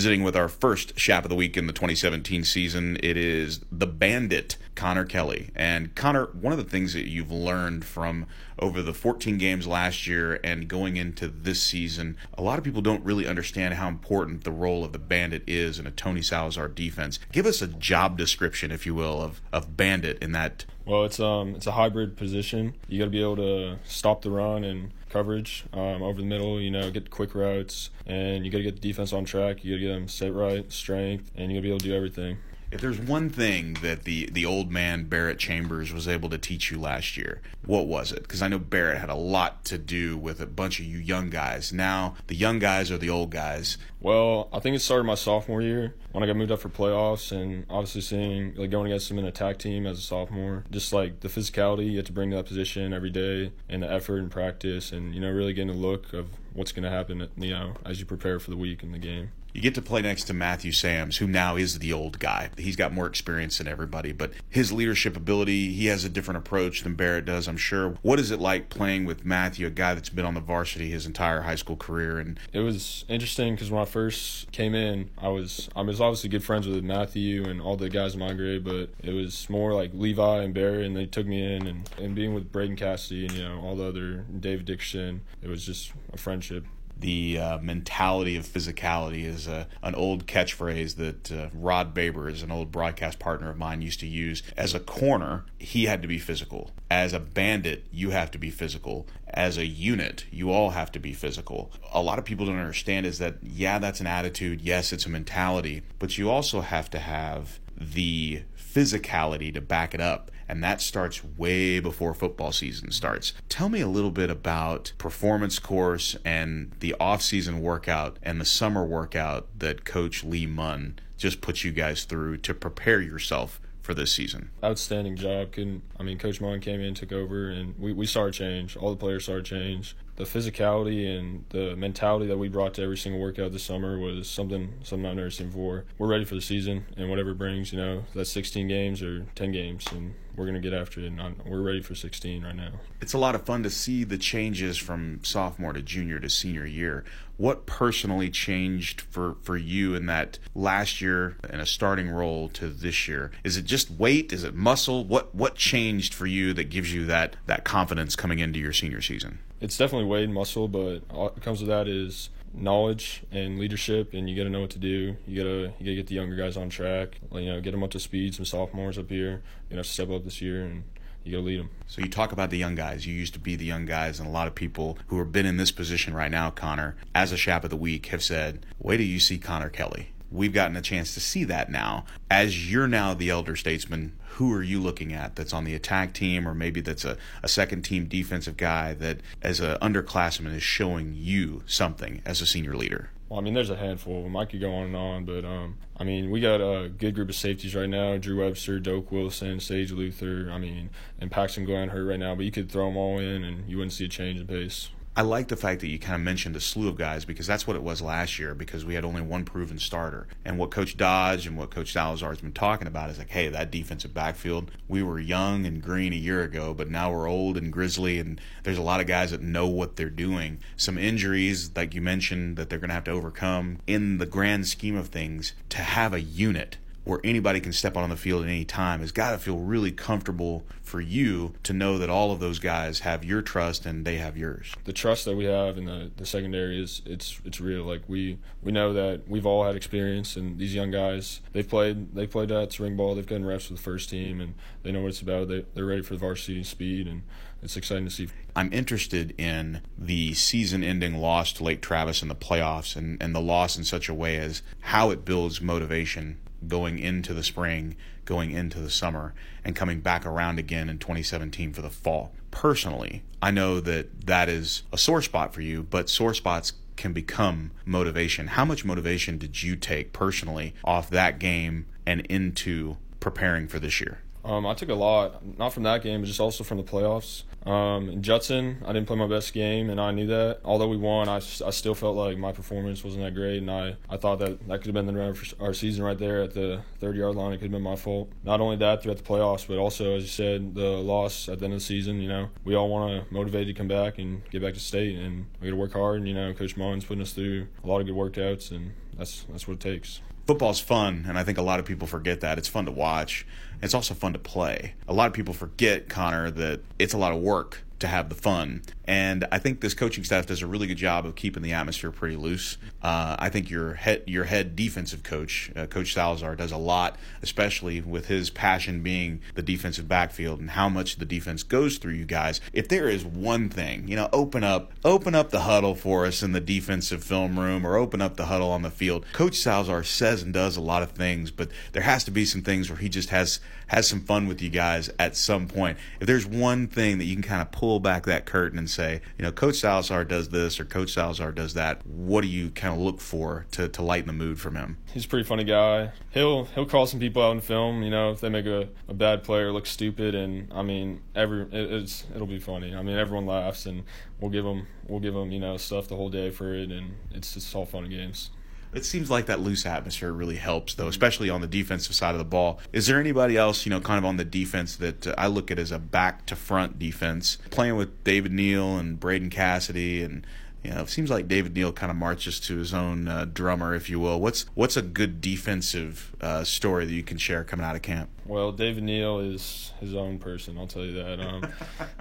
Visiting with our first Chap of the Week in the 2017 season, it is the Bandit, Connor Kelley. And Connor, one of the things that you've learned from over the 14 games last year and going into this season, a lot of people don't really understand how important the role of the Bandit is in a Tony Salazar defense. Give us a job description, if you will, of, of Bandit in that. Well, it's um it's a hybrid position. You got to be able to stop the run and coverage um, over the middle. You know, get quick routes, and you got to get the defense on track. You got to get them set right, strength, and you got to be able to do everything. If there's one thing that the the old man Barrett Chambers was able to teach you last year, what was it? Because I know Barrett had a lot to do with a bunch of you young guys. Now the young guys are the old guys. Well, I think it started my sophomore year when I got moved up for playoffs, and obviously seeing like going against them in an attack team as a sophomore, just like the physicality you have to bring to that position every day, and the effort and practice, and you know really getting a look of what's going to happen, you know, as you prepare for the week in the game. You get to play next to Matthew Sams, who now is the old guy. He's got more experience than everybody, but his leadership ability, he has a different approach than Barrett does, I'm sure. What is it like playing with Matthew, a guy that's been on the varsity his entire high school career? And it was interesting because when I first came in, I was I was obviously good friends with Matthew and all the guys in my grade, but it was more like Levi and Barrett, and they took me in, and, and being with Braden Cassidy and you know all the other David Dixon, it was just a friendship the uh, mentality of physicality is a, an old catchphrase that uh, Rod Baber is an old broadcast partner of mine used to use. As a corner, he had to be physical. As a bandit, you have to be physical. As a unit, you all have to be physical. A lot of people don't understand is that, yeah, that's an attitude. Yes, it's a mentality, but you also have to have the physicality to back it up and that starts way before football season starts. Tell me a little bit about performance course and the off-season workout and the summer workout that coach Lee Munn just put you guys through to prepare yourself for this season. Outstanding job. Couldn't I mean Coach Munn came in, took over and we, we saw a change. All the players saw a change the physicality and the mentality that we brought to every single workout this summer was something something I've never seen before. We're ready for the season and whatever brings. You know, that's 16 games or 10 games, and we're gonna get after it. And we're ready for 16 right now. It's a lot of fun to see the changes from sophomore to junior to senior year. What personally changed for for you in that last year in a starting role to this year? Is it just weight? Is it muscle? What what changed for you that gives you that that confidence coming into your senior season? it's definitely weight and muscle, but what comes with that is knowledge and leadership, and you got to know what to do. You gotta you gotta get the younger guys on track. You know, get them up to speed. Some sophomores up here, you know, step up this year and. You gotta lead them. So you talk about the young guys. You used to be the young guys, and a lot of people who have been in this position right now, Connor, as a chap of the Week, have said, "Wait till you see Connor Kelley." We've gotten a chance to see that now. As you're now the elder statesman, who are you looking at that's on the attack team, or maybe that's a, a second team defensive guy that, as an underclassman, is showing you something as a senior leader? Well, I mean, there's a handful of them. I could go on and on, but um, I mean, we got a good group of safeties right now: Drew Webster, Doak Wilson, Sage Luther. I mean, and Paxton Glenn hurt right now, but you could throw them all in, and you wouldn't see a change in pace. I like the fact that you kind of mentioned a slew of guys because that's what it was last year because we had only one proven starter. And what Coach Dodge and what Coach Salazar has been talking about is like, hey, that defensive backfield, we were young and green a year ago, but now we're old and grizzly, and there's a lot of guys that know what they're doing. Some injuries, like you mentioned, that they're going to have to overcome. In the grand scheme of things, to have a unit where anybody can step on the field at any time has got to feel really comfortable for you to know that all of those guys have your trust and they have yours. The trust that we have in the, the secondary is it's it's real. Like we we know that we've all had experience and these young guys they've played they played at ring ball, they've gotten reps with the first team and they know what it's about. They they're ready for the varsity speed and it's exciting to see. I'm interested in the season ending loss to Lake Travis in the playoffs and, and the loss in such a way as how it builds motivation going into the spring, going into the summer, and coming back around again in 2017 for the fall. Personally, I know that that is a sore spot for you, but sore spots can become motivation. How much motivation did you take personally off that game and into preparing for this year? Um, I took a lot, not from that game, but just also from the playoffs. Um, Judson, I didn't play my best game, and I knew that. Although we won, I, I still felt like my performance wasn't that great, and I, I thought that that could have been the run for our season right there at the 30 yard line. It could have been my fault. Not only that, throughout the playoffs, but also, as you said, the loss at the end of the season. You know, we all want to motivate to come back and get back to state, and we got to work hard. And, you know, Coach Munn's putting us through a lot of good workouts, and that's that's what it takes. Football's fun, and I think a lot of people forget that. It's fun to watch. It's also fun to play. A lot of people forget, Connor, that it's a lot of work to have the fun. And I think this coaching staff does a really good job of keeping the atmosphere pretty loose. Uh, I think your head your head defensive coach, uh, Coach Salazar, does a lot, especially with his passion being the defensive backfield and how much the defense goes through you guys. If there is one thing, you know, open up open up the huddle for us in the defensive film room or open up the huddle on the field. Coach Salazar says and does a lot of things, but there has to be some things where he just has has some fun with you guys at some point. If there's one thing that you can kind of pull back that curtain and say, you know, Coach Salazar does this or Coach Salazar does that, what do you kind of look for to, to lighten the mood from him? He's a pretty funny guy. He'll he'll call some people out in film, you know, if they make a, a bad player look stupid, and I mean, every it, it's it'll be funny. I mean, everyone laughs, and we'll give them we'll give them you know stuff the whole day for it, and it's just all fun and games. It seems like that loose atmosphere really helps, though, especially on the defensive side of the ball. Is there anybody else, you know, kind of on the defense that uh, I look at as a back to front defense, playing with David Neal and Braden Cassidy and you know, it seems like David Neal kind of marches to his own uh, drummer, if you will. What's what's a good defensive uh, story that you can share coming out of camp? Well, David Neal is his own person. I'll tell you that. Um,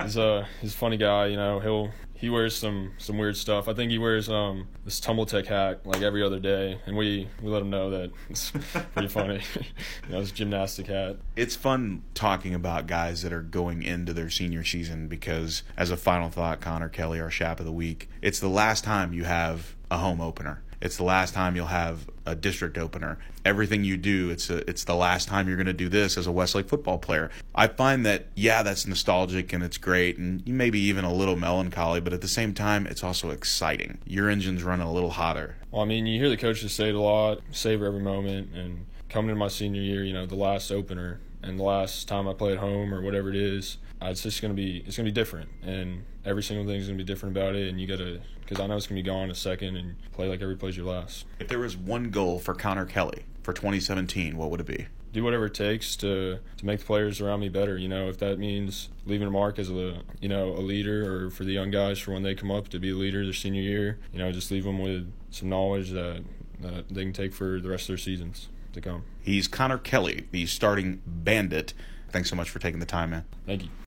he's a he's a funny guy. You know, he'll he wears some some weird stuff. I think he wears um this Tumble Tech hat like every other day, and we we let him know that it's pretty funny. you know, his gymnastic hat. It's fun talking about guys that are going into their senior season because, as a final thought, Connor Kelley, our Chap of the Week, it's the last time you have a home opener. It's the last time you'll have a district opener. Everything you do, it's a, it's the last time you're going to do this as a Westlake football player. I find that yeah, that's nostalgic and it's great and maybe even a little melancholy, but at the same time, it's also exciting. Your engine's running a little hotter. Well, I mean, you hear the coaches say it a lot, savor every moment, and coming into my senior year, you know, the last opener and the last time I play at home or whatever it is, it's just gonna be it's gonna be different, and every single thing is gonna be different about it, and you gotta because I know it's gonna be gone in a second, and play like every play's your last. If there was one goal for Connor Kelley for 2017, what would it be? Do whatever it takes to to make the players around me better. You know, if that means leaving a mark as a you know a leader, or for the young guys for when they come up to be a leader their senior year, you know, just leave them with some knowledge that that they can take for the rest of their seasons to come. He's Connor Kelley, the starting bandit. Thanks so much for taking the time, man. Thank you.